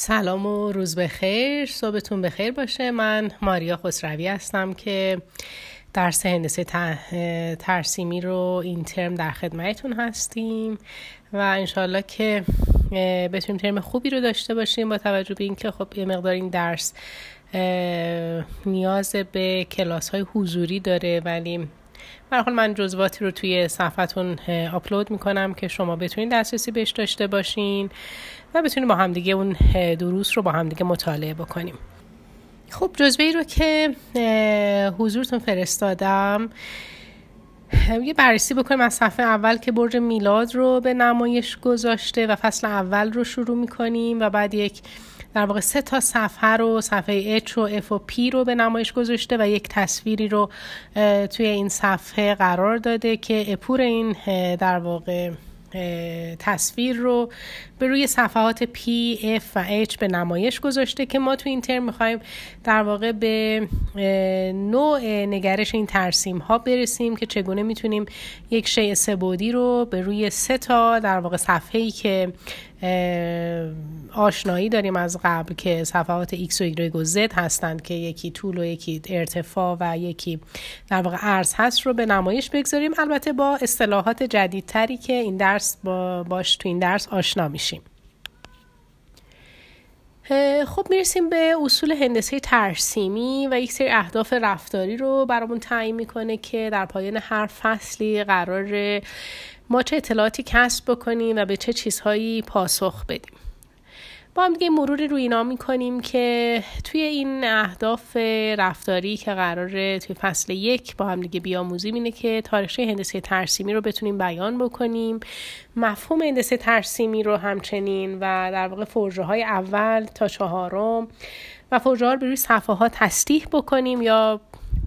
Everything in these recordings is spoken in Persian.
سلام و روز بخیر صبحتون بخیر باشه. من ماریا خسروی هستم که درس هندسه ترسیمی رو این ترم در خدمتتون هستیم و انشالله که بتونیم ترم خوبی رو داشته باشیم با توجه به اینکه خب یه مقدار این درس نیاز به کلاس های حضوری داره ولی حال من جزواتی رو توی صفحتون آپلود می‌کنم که شما بتونید دسترسی بهش داشته باشین و بتونیم با همدیگه اون دروس رو با همدیگه مطالعه بکنیم. خب جزوه ای رو که حضورتون فرستادم. یه بررسی بکنیم از صفحه اول که برج میلاد رو به نمایش گذاشته و فصل اول رو شروع می‌کنیم و بعد یک در واقع سه تا صفحه رو صفحه H و F و P رو به نمایش گذاشته و یک تصویری رو توی این صفحه قرار داده که اپور این در واقع تصویر رو به روی صفحات P, F و H به نمایش گذاشته که ما تو این ترم می‌خوایم در واقع به نوع نگرش این ترسیم ها برسیم که چگونه می‌تونیم یک شیء سبودی رو به روی سه تا در واقع صفحه ای که آشنایی داریم از قبل که صفحات X و Y و Z هستند که یکی طول و یکی ارتفاع و یکی در واقع عرض هست رو به نمایش بگذاریم. البته با اصطلاحات جدیدتری که این درس با باش تو این درس آشنا میشیم. خب می‌رسیم به اصول هندسه ترسیمی و یک سری اهداف رفتاری رو برامون تعیین می‌کنه که در پایان هر فصلی قرار ما چه اطلاعاتی کسب بکنیم و به چه چیزهایی پاسخ بدیم. با هم دیگه مروری روی اینا می‌کنیم که توی این اهداف رفتاری که قراره توی فصل یک با هم دیگه بیاموزیم اینه که تاریخچه هندسه ترسیمی رو بتونیم بیان بکنیم. مفهوم هندسه ترسیمی رو همچنین و در واقع فرژه های اول تا چهارم و فرژه ها رو به روی صفحه ها تصدیح بکنیم یا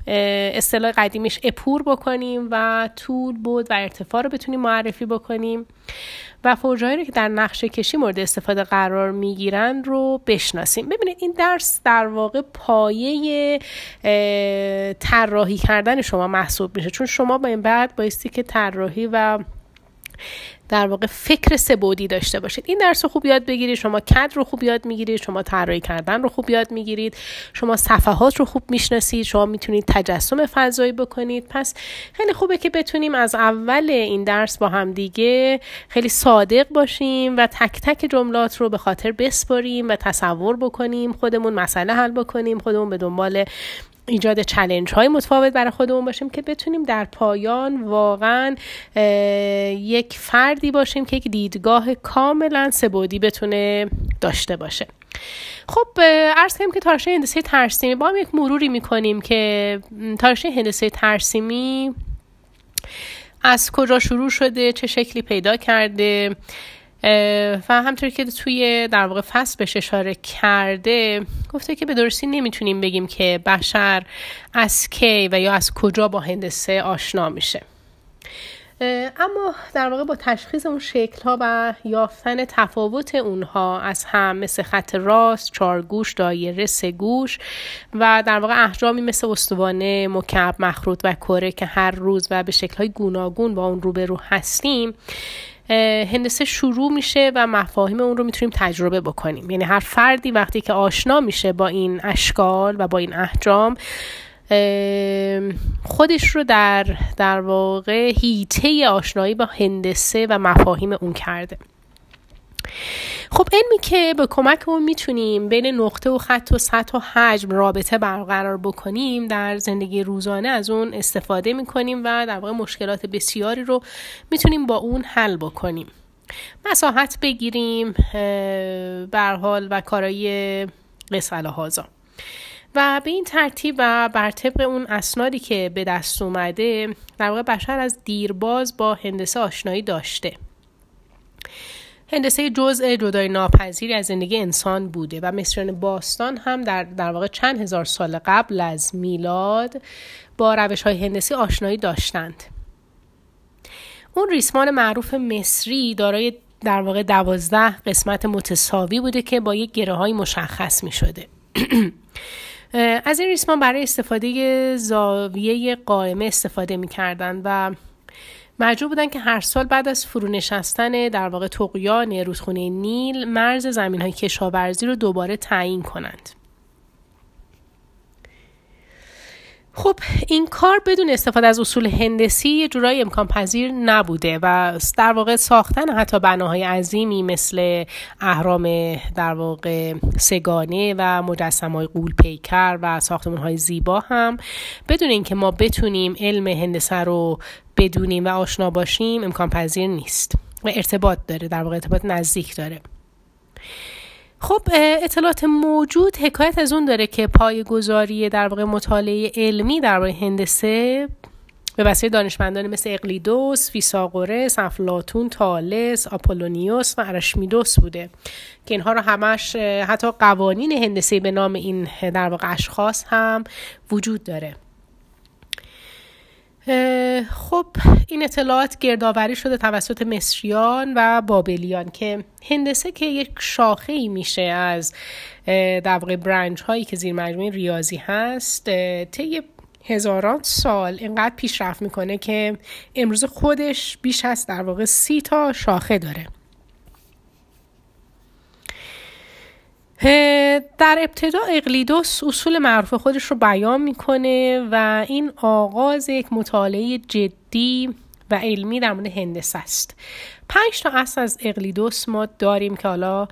اصطلاح قدیمیش اپور بکنیم و طول بود و ارتفاع رو بتونیم معرفی بکنیم و فرجایی رو که در نقشه کشی مورد استفاده قرار می‌گیرن رو بشناسیم. ببینید این درس در واقع پایه طراحی کردن شما محسوب میشه. چون شما با این بعد بایستی که طراحی و در واقع فکر سبودی داشته باشید. این درس رو خوب یاد بگیرید شما کد رو خوب یاد می‌گیرید شما طراحی کردن رو خوب یاد می‌گیرید شما صفحات رو خوب می‌شناسید شما می‌تونید تجسم فضایی بکنید. پس خیلی خوبه که بتونیم از اول این درس با هم دیگه خیلی صادق باشیم و تک تک جملات رو به خاطر بسپاریم و تصور بکنیم خودمون مسئله حل بکنیم خودمون به دنبال ایجاد چلنج های متفاوت برای خودمون باشیم که بتونیم در پایان واقعا یک فردی باشیم که یک دیدگاه کاملا سبودی بتونه داشته باشه. خب ارز کنیم که تاریخ هندسه ترسیمی با هم یک مروری می‌کنیم که تاریخ هندسه ترسیمی از کجا شروع شده چه شکلی پیدا کرده؟ و همطور که توی در واقع فصل بهش اشاره کرده گفته که به درستی نمی‌تونیم بگیم که بشر از کی و یا از کجا با هندسه آشنا میشه. اما در واقع با تشخیص اون شکل ها و یافتن تفاوت اونها از هم مثل خط راست، چارگوش، دایره، سگوش و در واقع احجامی مثل استوانه، مکعب، مخروط و کره که هر روز و به شکل های گوناگون با اون روبرو هستیم هندسه شروع میشه و مفاهیم اون رو می‌تونیم تجربه بکنیم. یعنی هر فردی وقتی که آشنا میشه با این اشکال و با این احجام خودش رو در در واقع هیته آشنایی با هندسه و مفاهیم اون کرده. خب علمی که به کمک اون می‌تونیم بین نقطه و خط و سطح و حجم رابطه برقرار بکنیم در زندگی روزانه از اون استفاده می‌کنیم و در واقع مشکلات بسیاری رو می‌تونیم با اون حل بکنیم. مساحت بگیریم برحال و کارایی قصه هازا و به این ترتیب و بر طبق اون اسنادی که به دست اومده در واقع بشر از دیرباز با هندسه آشنایی داشته. هندسه جزء جدای ناپذیری از زندگی انسان بوده و مصریان باستان هم در, در واقع چند هزار سال قبل از میلاد با روش های هندسی آشنایی داشتند. اون ریسمان معروف مصری دارای در واقع دوازده قسمت متساوی بوده که با یک گره های مشخص می شده از این ریسمان برای استفاده زاویه قائمه استفاده می کردن و مجبور بودن که هر سال بعد از فرونشستن در واقع تقیان رودخونه نیل مرز زمین های کشاورزی رو دوباره تعیین کنند. خب این کار بدون استفاده از اصول هندسی یه جورایی امکان پذیر نبوده و در واقع ساختن حتی بناهای عظیمی مثل اهرام در واقع سه‌گانه و مجسم های غول پیکر و ساختمان های زیبا هم بدون اینکه ما بتونیم علم هندسه رو بدونیم و آشنا باشیم امکان پذیر نیست و ارتباط داره در واقع ارتباط نزدیک داره. خب اطلاعات موجود حکایت از اون داره که پایه گذاری در واقع مطالعه علمی در واقع هندسه به وسیله دانشمندان مثل اقلیدوس، فیساغورس، افلاطون، تالس، آپولونیوس و ارشمیدوس بوده که اینها رو همش حتی قوانین هندسه به نام این در واقع اشخاص هم وجود داره. خب این اطلاعات گردآوری شده توسط مصریان و بابلیان که هندسه که یک شاخه ای میشه از در واقع برنج هایی که زیر مجموعه ریاضی هست طی هزاران سال اینقدر پیشرفت می‌کنه که امروز خودش بیش از در واقع سی تا شاخه داره. در ابتدا اقلیدوس اصول معروف خودش رو بیان می‌کنه و این آغاز یک مطالعه جدی و علمی در مورد هندسه است. پنج تا اصل از اقلیدوس ما داریم که حالا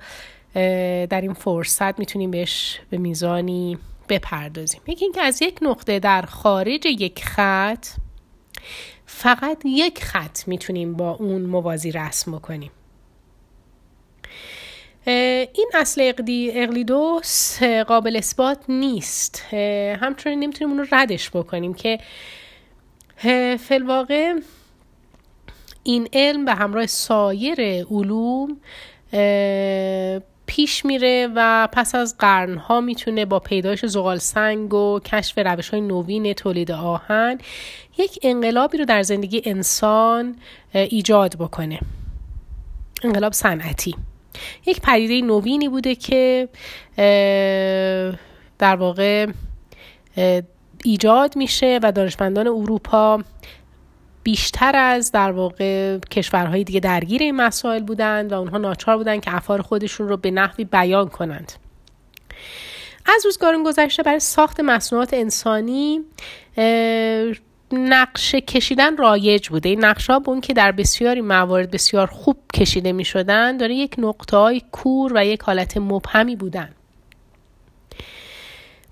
در این فرصت می‌تونیم بهش به میزانی بپردازیم. یکی اینکه از یک نقطه در خارج یک خط فقط یک خط می‌تونیم با اون موازی رسم بکنیم. این اصل اقلی اقلیدوس قابل اثبات نیست. همچنین نمی‌تونیم اون رو ردش بکنیم که فلواقع این علم به همراه سایر علوم پیش میره و پس از قرنها می‌تونه با پیدایش زغال سنگ و کشف روش های نوین تولید آهن یک انقلابی رو در زندگی انسان ایجاد بکنه. انقلاب صنعتی. یک پدیده نوینی بوده که در واقع ایجاد میشه و دانشمندان اروپا بیشتر از در واقع کشورهای دیگه درگیر این مسائل بودند و اونها ناچار بودند که افکار خودشون رو به نحوی بیان کنند. از روزگاران گذشته برای ساخت مصنوعات انسانی نقشه کشیدن رایج بوده. این نقشه ها به اون که در بسیاری موارد بسیار خوب کشیده می شدن داره یک نقطه های کور و یک حالت مبهمی بودن.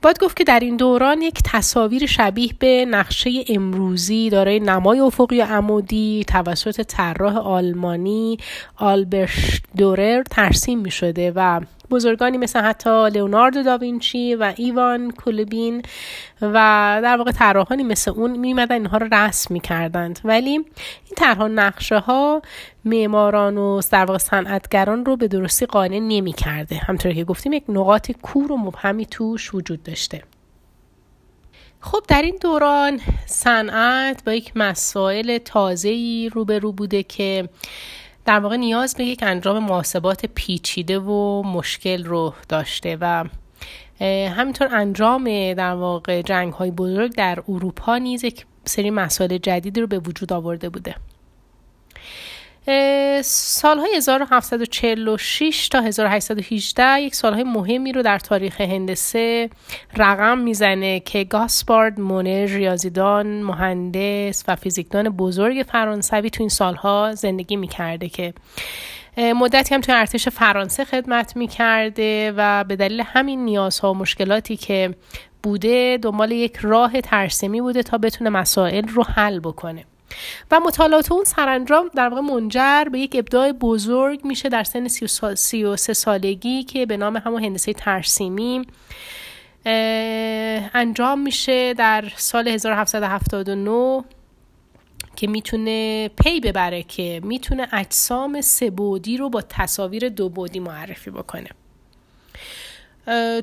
باید گفت که در این دوران یک تصاویر شبیه به نقشه امروزی دارای نمای افقی و عمودی توسط طراح آلمانی آلبرت دورر ترسیم می شده و بزرگانی مثل حتی لئوناردو داوینچی و ایوان کولبین و در واقع طراحانی مثل اون میمدن اینها رو رسم می‌کردند. ولی این طرح نقشه ها معماران و در واقع صنعتگران رو به درستی قانع نمی‌کرده. همطور که گفتیم یک نقاط کور و مبهمی توش وجود داشته. خب در این دوران صنعت با یک مسائل تازه‌ای روبرو بوده که در واقع نیاز به یک انجام محاسبات پیچیده و مشکل رو داشته و همینطور انجام در واقع جنگ های بزرگ در اروپا نیز یک سری مسائل جدیدی رو به وجود آورده بوده. سالهای 1746 تا 1818 یک سالهای مهمی رو در تاریخ هندسه رقم می‌زنه که گاسپارد مونه ریاضیدان مهندس و فیزیکدان بزرگ فرانسوی تو این سالها زندگی می‌کرده که مدتی هم تو ارتش فرانسه خدمت می‌کرده و به دلیل همین نیازها و مشکلاتی که بوده دنبال یک راه ترسمی بوده تا بتونه مسائل رو حل بکنه. و مطالعات اون سرانجام در واقع منجر به یک ابداع بزرگ میشه در سن 33 سالگی که به نام همون هندسه ترسیمی انجام میشه در سال 1779 که می‌تونه پی ببره که می‌تونه اجسام سبودی رو با تصاویر دو بودی معرفی بکنه.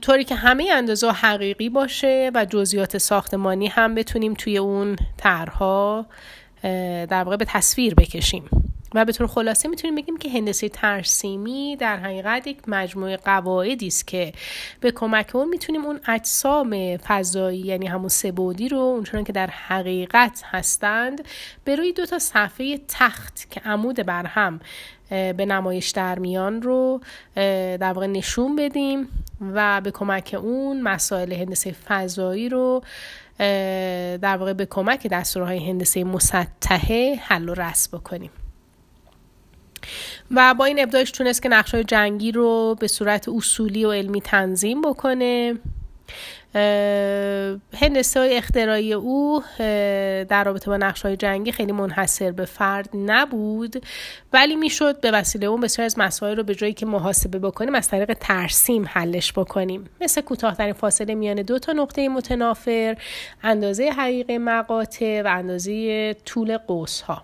طوری که همه اندازه حقیقی باشه و جزئیات ساختمانی هم بتونیم توی اون طرحها در واقع به تصویر بکشیم. و به طور خلاصه می‌تونیم بگیم که هندسه ترسیمی در حقیقت یک مجموعه قواعدی است که به کمک اون می‌تونیم اون اجسام فضایی یعنی همون سبودی رو اونچنان که در حقیقت هستند به روی دو تا صفحه تخت که عمود بر هم به نمایش در میان رو در واقع نشون بدیم و به کمک اون مسائل هندسه فضایی رو در واقع به کمک دستورهای هندسه مسطحه حل و رسم بکنیم. و با این ابداعش تونست که نقشه جنگی رو به صورت اصولی و علمی تنظیم بکنه. هندسه های اختراعی او در رابطه با نقش های جنگی خیلی منحصر به فرد نبود ولی می‌شد به وسیله اون بسیار از مسائل رو به جایی که محاسبه بکنیم از طریق ترسیم حلش بکنیم. مثل کوتاهترین فاصله میان دو تا نقطه متنافر اندازه حقیقی مقاطع و اندازه طول قوس ها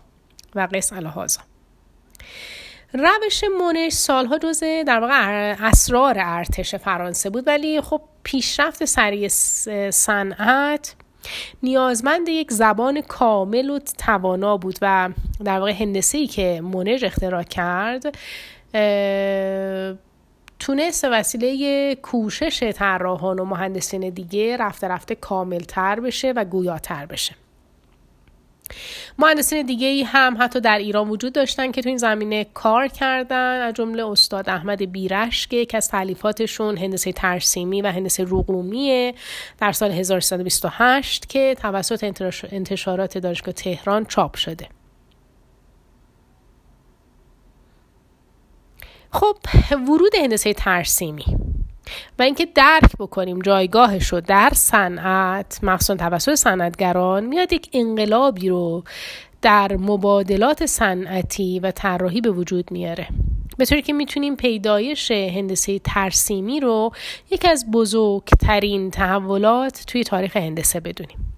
و قیس الهازا روش مونش سالها جزه در واقع اسرار ارتش فرانسه بود ولی خب پیشرفت سریع صنعت نیازمند یک زبان کامل و توانا بود و در واقع هندسه ای که مونژ اختراع کرد تونست وسیله کوشش طراحان و مهندسین دیگه رفته رفته کاملتر بشه و گویاتر بشه. مهندسین دیگه ای هم حتی در ایران وجود داشتن که تو این زمینه کار کردن از جمله استاد احمد بیرش که یکی از تعلیفاتشون هندسه ترسیمی و هندسه رقومیه در سال 1328 که توسط انتشارات دانشگاه تهران چاپ شده. خب ورود هندسه ترسیمی. و اینکه درک بکنیم جایگاهش رو در صنعت مخصوصا توسط صنعتگران میاد یک انقلابی رو در مبادلات صنعتی و طراحی به وجود میاره. به طوری که می‌تونیم پیدایش هندسه ترسیمی رو یکی از بزرگترین تحولات توی تاریخ هندسه بدونیم.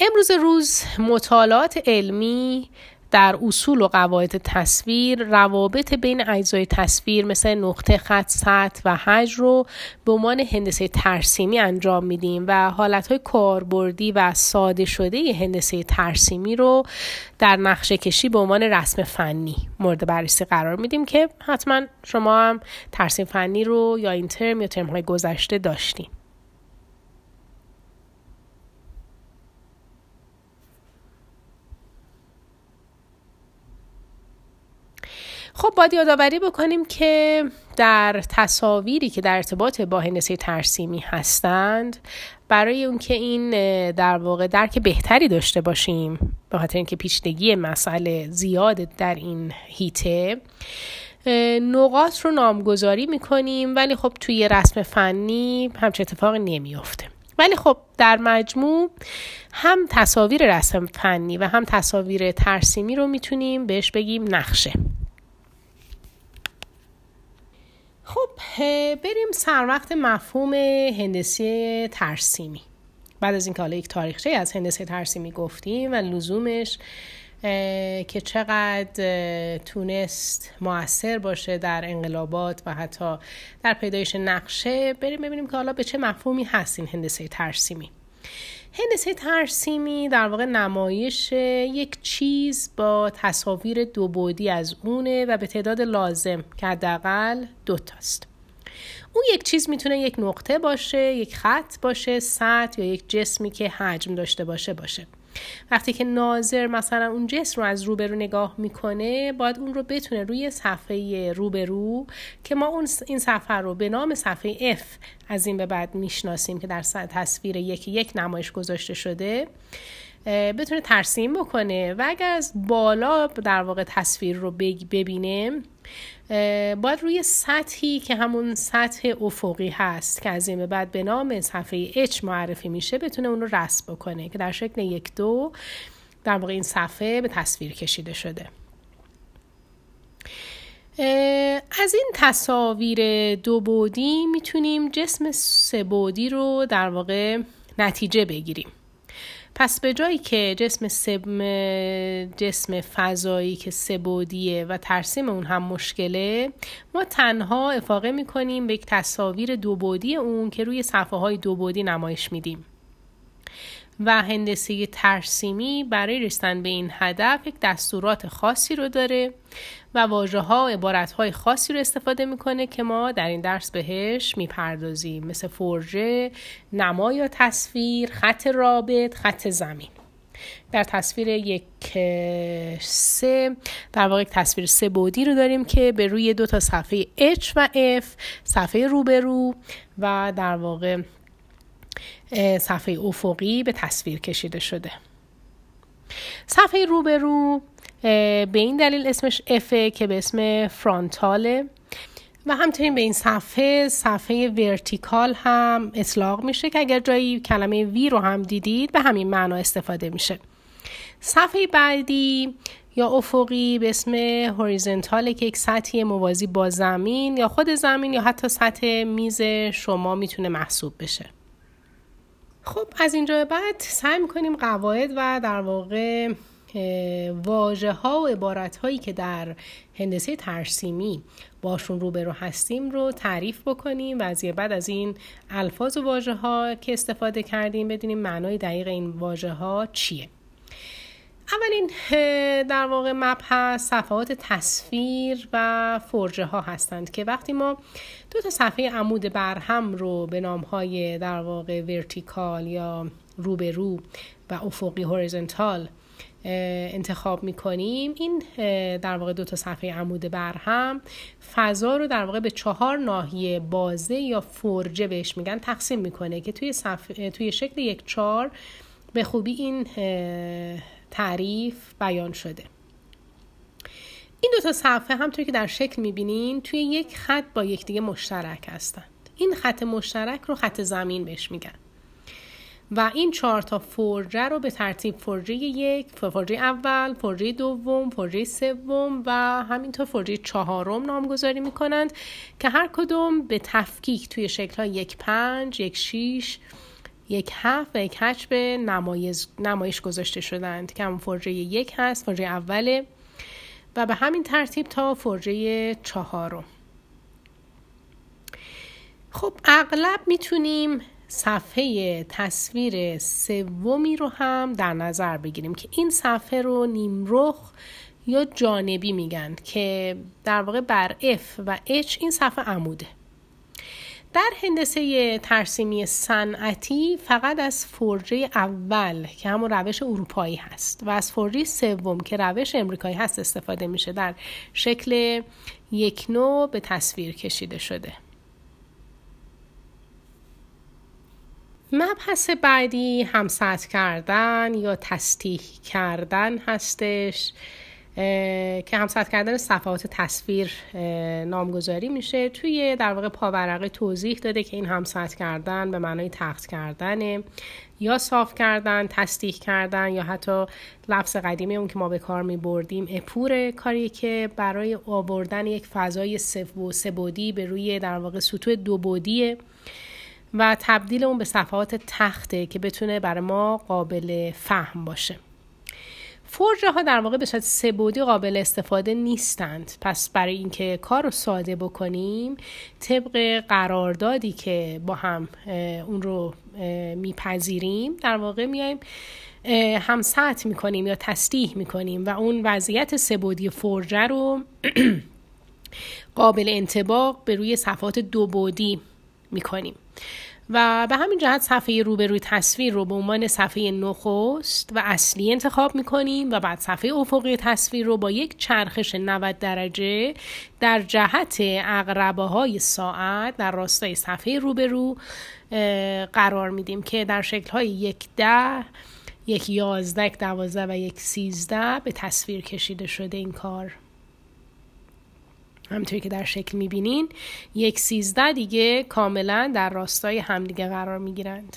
امروز روز مطالعات علمی در اصول و قواعد تصویر روابط بین اجزای تصویر مثل نقطه خط سطح و حج رو به عنوان هندسه ترسیمی انجام میدیم و حالتهای کاربردی و ساده شده هندسه ترسیمی رو در نقشه کشی به عنوان رسم فنی مورد بررسی قرار میدیم که حتما شما هم ترسیم فنی رو یا این ترم یا ترم های گذشته داشتیم خب باید یادآوری بکنیم که در تصاویری که در ارتباط با هندسه ترسیمی هستند برای اون که این در واقع درک بهتری داشته باشیم به خاطر اینکه پیچیدگی مسئله زیاد در این هیته نقاط رو نامگذاری می‌کنیم ولی خب توی رسم فنی همچه اتفاقی نمیافته. ولی خب در مجموع هم تصاویر رسم فنی و هم تصاویر ترسیمی رو می‌تونیم بهش بگیم نقشه. خب بریم سر وقت مفهوم هندسی ترسیمی. بعد از اینکه حالا یک تاریخچه از هندسه ترسیمی گفتیم و لزومش که چقدر تونست موثر باشه در انقلابات و حتی در پیدایش نقشه بریم ببینیم که حالا به چه مفهومی هست این هندسه ترسیمی. هندسه ترسیمی در واقع نمایش یک چیز با تصاویر دو بودی از اونه و به تعداد لازم که حداقل دوتاست اون یک چیز می‌تونه یک نقطه باشه یک خط باشه سطح یا یک جسمی که حجم داشته باشه باشه. وقتی که ناظر مثلا اون جسم رو از روبرو نگاه می‌کنه باید اون رو بتونه روی صفحه روبرو که ما اون این صفحه رو به نام صفحه F از این به بعد می‌شناسیم که در تصویر یکی یک نمایش گذاشته شده بتونه ترسیم بکنه. و اگر از بالا در واقع تصویر رو ببینه باید روی سطحی که همون سطح افقی هست که از این به بعد به نام صفحه H معرفی میشه بتونه اون رو رسم بکنه که در شکل یک دو در واقع این صفحه به تصویر کشیده شده. از این تصاویر دو بودی می‌تونیم جسم سه بودی رو در واقع نتیجه بگیریم. پس به جایی که جسم سبم جسم فضایی که سبودیه و ترسیم اون هم مشکله ما تنها افاقه می‌کنیم به یک تصاویر دو بودی اون که روی صفحه های دو بودی نمایش میدیم. و هندسه ترسیمی برای رسیدن به این هدف یک دستورات خاصی رو داره و واژه ها عبارت های خاصی رو استفاده می‌کنه که ما در این درس بهش می‌پردازیم. مثل فرژه، نما یا تصویر، خط رابط، خط زمین. در تصویر یک سه در واقع تصویر سه بودی رو داریم که به روی دو تا صفحه H و F صفحه روبرو و در واقع صفحه افقی به تصویر کشیده شده. صفحه روبرو به این دلیل اسمش F که به اسم فرانتاله. و همچنین به این صفحه صفحه ورتیکال هم اطلاق میشه که اگر جایی کلمه وی رو هم دیدید به همین معنا استفاده میشه. صفحه بعدی یا افقی به اسم هوریزنتال که یک سطحی موازی با زمین یا خود زمین یا حتی سطح میز شما می‌تونه محسوب بشه. خب از اینجا بعد سعی می‌کنیم قواعد و در واقع واجه ها و عبارت هایی که در هندسه ترسیمی باشون روبرو هستیم رو تعریف بکنیم و از بعد از این الفاظ و واجه ها که استفاده کردیم بدونیم معنای دقیق این واژه ها چیه. اولین در واقع مبحث صفحات تصویر و فرجه ها هستند که وقتی ما دو تا صفحه عمود برهم رو به نام های در واقع ورتیکال یا روبرو و افقی هوریزنتال انتخاب می‌کنیم. این در واقع دو تا صفحه عمود برهم فضا رو در واقع به چهار ناحیه بازه یا فرجه بهش میگن تقسیم می‌کنه که توی, صفحه، توی شکل یک چهار به خوبی این تعریف بیان شده. این دو تا صفحه همطور که در شکل می‌بینین توی یک خط با یکدیگه مشترک هستند. این خط مشترک رو خط زمین بهش میگن. و این چهار تا فرجه رو به ترتیب فرجه یک، فرجه اول، فرجه دوم، فرجه سوم و همینطور فرجه چهارم نامگذاری می‌کنند که هر کدوم به تفکیک توی شکل ها یک پنج، یک شیش، یک هفت و یک هشت به نمایش, نمایش گذاشته شدند که هم فرجه یک هست فرجه اوله و به همین ترتیب تا فرجه چهارم. خب اغلب می‌تونیم صفحه تصویر سومی رو هم در نظر بگیریم که این صفحه رو نیمرخ یا جانبی میگن که در واقع بر F و H این صفحه عموده. در هندسه ترسیمی صنعتی فقط از فرجه اول که همون روش اروپایی هست و از فرجه سوم که روش امریکایی هست استفاده میشه در شکل یک نوع به تصویر کشیده شده. مبحث بعدی همسط کردن یا تصدیح کردن هستش که همسط کردن صفحات تصویر نامگذاری میشه. توی در واقع پاورقه توضیح داده که این همسط کردن به معنای تخت کردن یا صاف کردن تصدیح کردن یا حتی لفظ قدیمی اون که ما به کار می بردیم اپور کاری که برای آوردن یک فضای سبودی به روی در واقع سطوح دو بودیه. و تبدیل اون به صفحات تخته که بتونه برای ما قابل فهم باشه. فرجه ها در واقع به صورت سبودی قابل استفاده نیستند. پس برای اینکه کار رو ساده بکنیم طبق قراردادی که با هم اون رو میپذیریم در واقع میایم هم سطح می‌کنیم یا تصدیح می‌کنیم و اون وضعیت سبودی فرجه رو قابل انتباق به روی صفحات دو بودی می‌کنیم. و به همین جهت صفحه روبروی تصویر رو به عنوان صفحه نخست و اصلی انتخاب می‌کنیم و بعد صفحه افقی تصویر رو با یک چرخش 90 درجه در جهت اقربه های ساعت در راستای صفحه روبرو قرار میدیم که در شکل های یک ده یک یازده دوازده و یک سیزده به تصویر کشیده شده این کار. همطوری که در شکل می‌بینین یک سیزده دیگه کاملا در راستای همدیگه قرار می‌گیرند.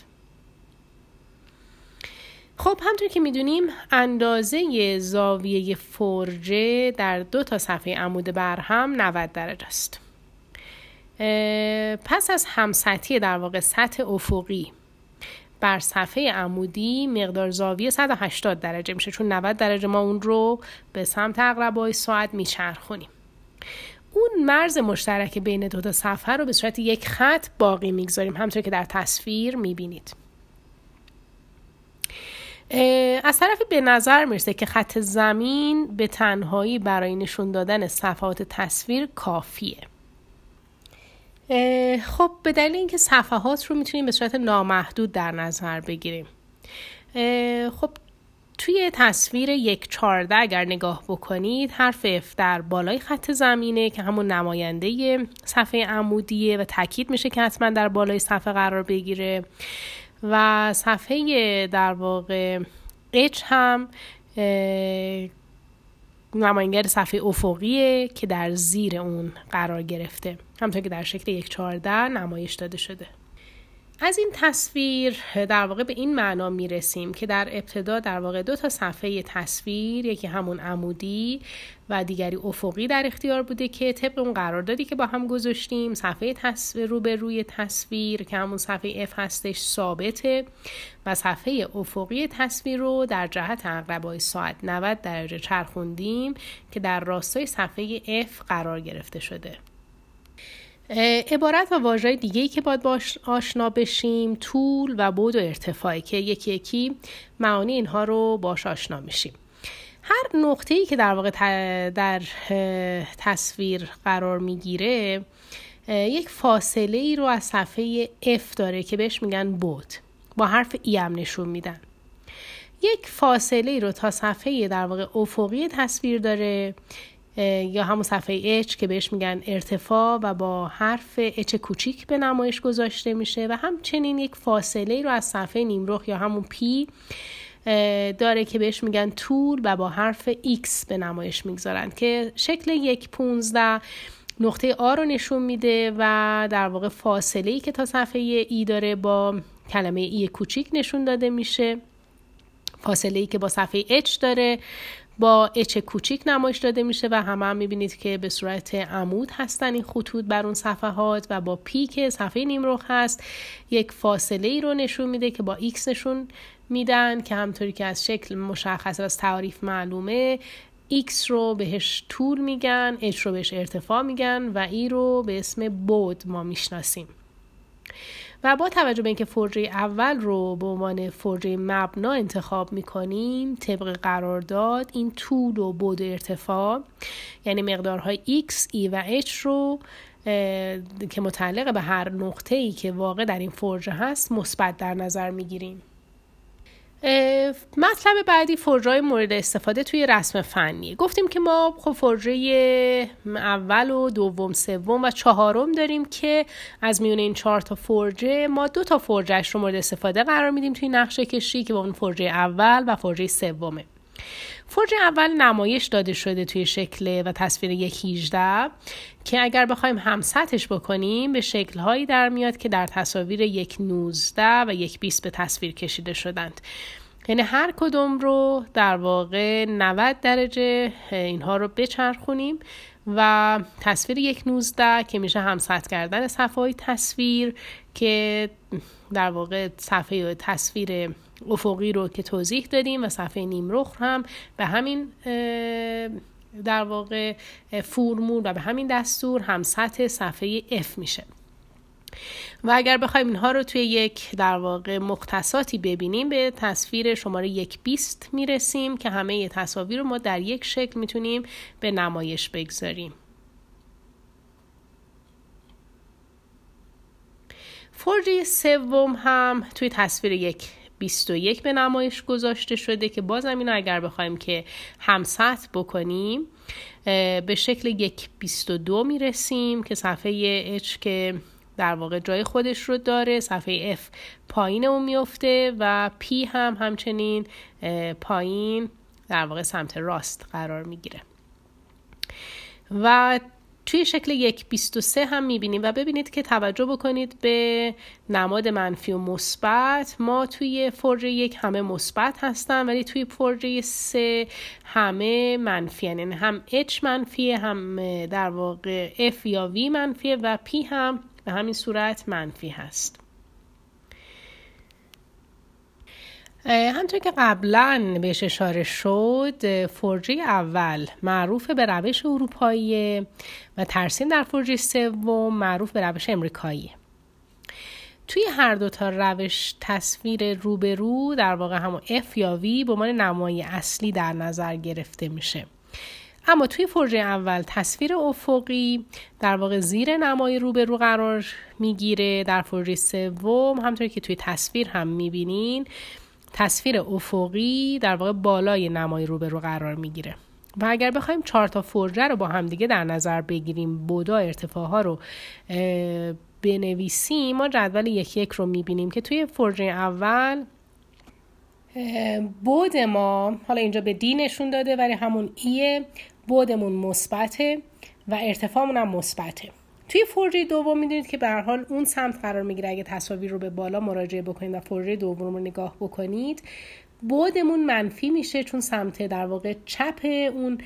خب همطور که می‌دونیم اندازه زاویه فرجه در دو تا صفحه عمود برهم 90 درجه است. پس از همسطی در واقع سطح افقی بر صفحه عمودی مقدار زاویه 180 درجه میشه چون 90 درجه ما اون رو به سمت اقربای ساعت میچرخونیم. اون مرز مشترک بین دو تا صفحه رو به صورت یک خط باقی می‌گذاریم. همطور که در تصویر می‌بینید. از طرفی به نظر می‌رسه که خط زمین به تنهایی برای نشون دادن صفحات تصویر کافیه. خب به دلیل اینکه صفحات رو می‌تونیم به صورت نامحدود در نظر بگیریم. خب توی تصویر یک چارده اگر نگاه بکنید حرف F در بالای خط زمینه که همون نماینده صفحه عمودیه و تاکید میشه که حتما در بالای صفحه قرار بگیره. و صفحه در واقع H هم نماینگر صفحه افقیه که در زیر اون قرار گرفته. همطور که در شکل یک چارده نمایش داده شده. از این تصویر در واقع به این معنا می رسیم که در ابتدا در واقع دو تا صفحه تصویر یکی همون عمودی و دیگری افقی در اختیار بوده که طبق اون قراردادی که با هم گذاشتیم صفحه تصویر رو به روی تصویر که همون صفحه F هستش ثابته و صفحه افقی تصویر رو در جهت اقربای ساعت 90 درجه چرخوندیم که در راستای صفحه F قرار گرفته شده. عبارت و واژه دیگه ای که باید باش آشنا بشیم طول و بود و ارتفاعی که یکی یکی معانی اینها رو باش آشنا میشیم. هر نقطه ای که در واقع در تصویر قرار می‌گیره یک فاصله ای رو از صفحه F داره که بهش میگن بود. با حرف ای هم نشون میدن. یک فاصله ای رو تا صفحه در واقع افقی تصویر داره. یا همون صفحه H که بهش میگن ارتفاع و با حرف H کوچیک به نمایش گذاشته میشه و همچنین یک فاصله رو از صفحه نیمرخ یا همون P داره که بهش میگن طول و با حرف X به نمایش می‌گذارن که شکل یک پونزده نقطه آ رو نشون میده و در واقع فاصله ای که تا صفحه ای داره با کلمه ای کوچیک نشون داده میشه. فاصله ای که با صفحه H داره با اچ کوچیک نمایش داده میشه و همه هم می‌بینید که به صورت عمود هستن این خطوط بر اون صفحات و با P که صفحه نیمرخ هست. یک فاصله ای رو نشون میده که با X نشون میدن که همونطوری که از شکل مشخص از تعریف معلومه X رو بهش طول میگن H رو بهش ارتفاع میگن و Y رو به اسم بعد ما می‌شناسیم. و با توجه به اینکه فرجه اول رو به عنوان فرجه مبنا انتخاب می‌کنیم طبق قرارداد این طول و بود ارتفاع یعنی مقدارهای x, e و h رو که متعلق به هر نقطه ای که واقع در این فرجه هست مثبت در نظر می‌گیریم. مطلب بعدی فرجای مورد استفاده توی رسم فنی گفتیم که ما خب فرجه اول و دوم سوم و چهارم داریم که از میون این چهار تا فرجه ما دو تا فرجهش رو مورد استفاده قرار میدیم توی نقشه کشی که با اون فرجه اول و فرجه سومه. فرجه اول نمایش داده شده توی شکل و تصویر یک 18 که اگر بخوایم همسطش بکنیم به شکلهایی در میاد که در تصاویر یک 19 و یک 20 به تصویر کشیده شدند. یعنی هر کدوم رو در واقع 90 درجه اینها رو بچرخونیم و تصویر یک 19 که میشه همسط کردن صفحه های تصویر که در واقع صفحه تصویر افقی رو که توضیح دادیم و صفحه نیمرخ هم به همین در واقع فرمول و به همین دستور هم سطح صفحه F میشه. و اگر بخوایم اینها رو توی یک در واقع مختصاتی ببینیم به تصویر شماره یک بیست می‌رسیم که همه تصاویر رو ما در یک شکل می‌تونیم به نمایش بگذاریم. فرجه سوم هم توی تصویر یک 21 به نمایش گذاشته شده که بازم اینو اگر بخوایم که همسط بکنیم به شکل یک 22 می‌رسیم که صفحه H که در واقع جای خودش رو داره صفحه F پایین اون میفته و P هم همچنین پایین در واقع سمت راست قرار می‌گیره. و توی شکل یک 23 هم می‌بینیم و ببینید که توجه بکنید به نماد منفی و مثبت. ما توی فرجه یک همه مثبت هستن ولی توی فرجه سه همه منفی یعنی هم H منفیه هم در واقع F یا V منفیه و P هم به همین صورت منفی هست. همطور که قبلا بهش اشاره شد فرجه اول معروف به روش اروپایی و ترسیم در فرجه سوم معروف به روش امریکایی توی هر دو تا روش تصویر روبرو در واقع همون F یا V به عنوان نمای اصلی در نظر گرفته میشه. اما توی فرجه اول تصویر افقی در واقع زیر نمای روبرو قرار می‌گیره. در فرجه سوم همطور که توی تصویر هم می‌بینین تصویر افقی در واقع بالای نمای روبرو قرار می‌گیره. و اگر بخوایم چهار تا فرجه رو با هم دیگه در نظر بگیریم بودا ارتفاع ها رو بنویسیم ما جدول یک یک رو می‌بینیم که توی فرجه اول بود ما حالا اینجا به دی نشون داده ولی همون ایه بودمون مثبته و ارتفاعمون هم مثبته. توی فرجه دوم می‌دونید که به حال اون سمت قرار می‌گیره. اگه تصاویر رو به بالا مراجعه بکنید و فرجه دوم رو نگاه بکنید بودمون منفی میشه چون سمت در واقع چپ اون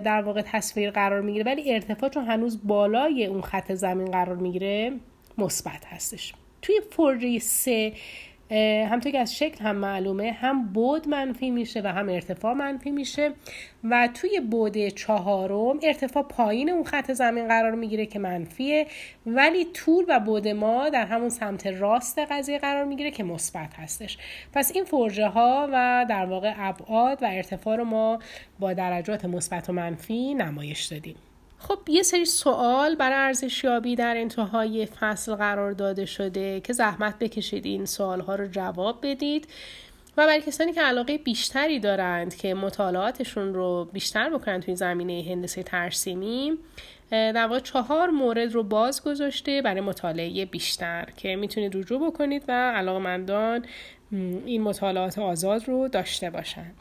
در واقع تصویر قرار می‌گیره. ولی ارتفاع چون هنوز بالای اون خط زمین قرار می‌گیره مثبت هستش. توی فرجه سه همطور که از شکل هم معلومه هم بود منفی میشه و هم ارتفاع منفی میشه و توی بود چهارم ارتفاع پایین اون خط زمین قرار می‌گیره که منفیه ولی طول و بود ما در همون سمت راست قضیه قرار می‌گیره که مثبت هستش. پس این فرجه ها و در واقع ابعاد و ارتفاع رو ما با درجات مثبت و منفی نمایش دادیم. خب یه سری سوال برای ارزشیابی در انتهای فصل قرار داده شده که زحمت بکشید این سوالها رو جواب بدید. و برای کسانی که علاقه بیشتری دارند که مطالعاتشون رو بیشتر بکنن توی زمینه هندسه ترسیمی در واقع چهار مورد رو باز گذاشته برای مطالعه بیشتر که می‌تونید رجوع بکنید و علاقمندان این مطالعات آزاد رو داشته باشند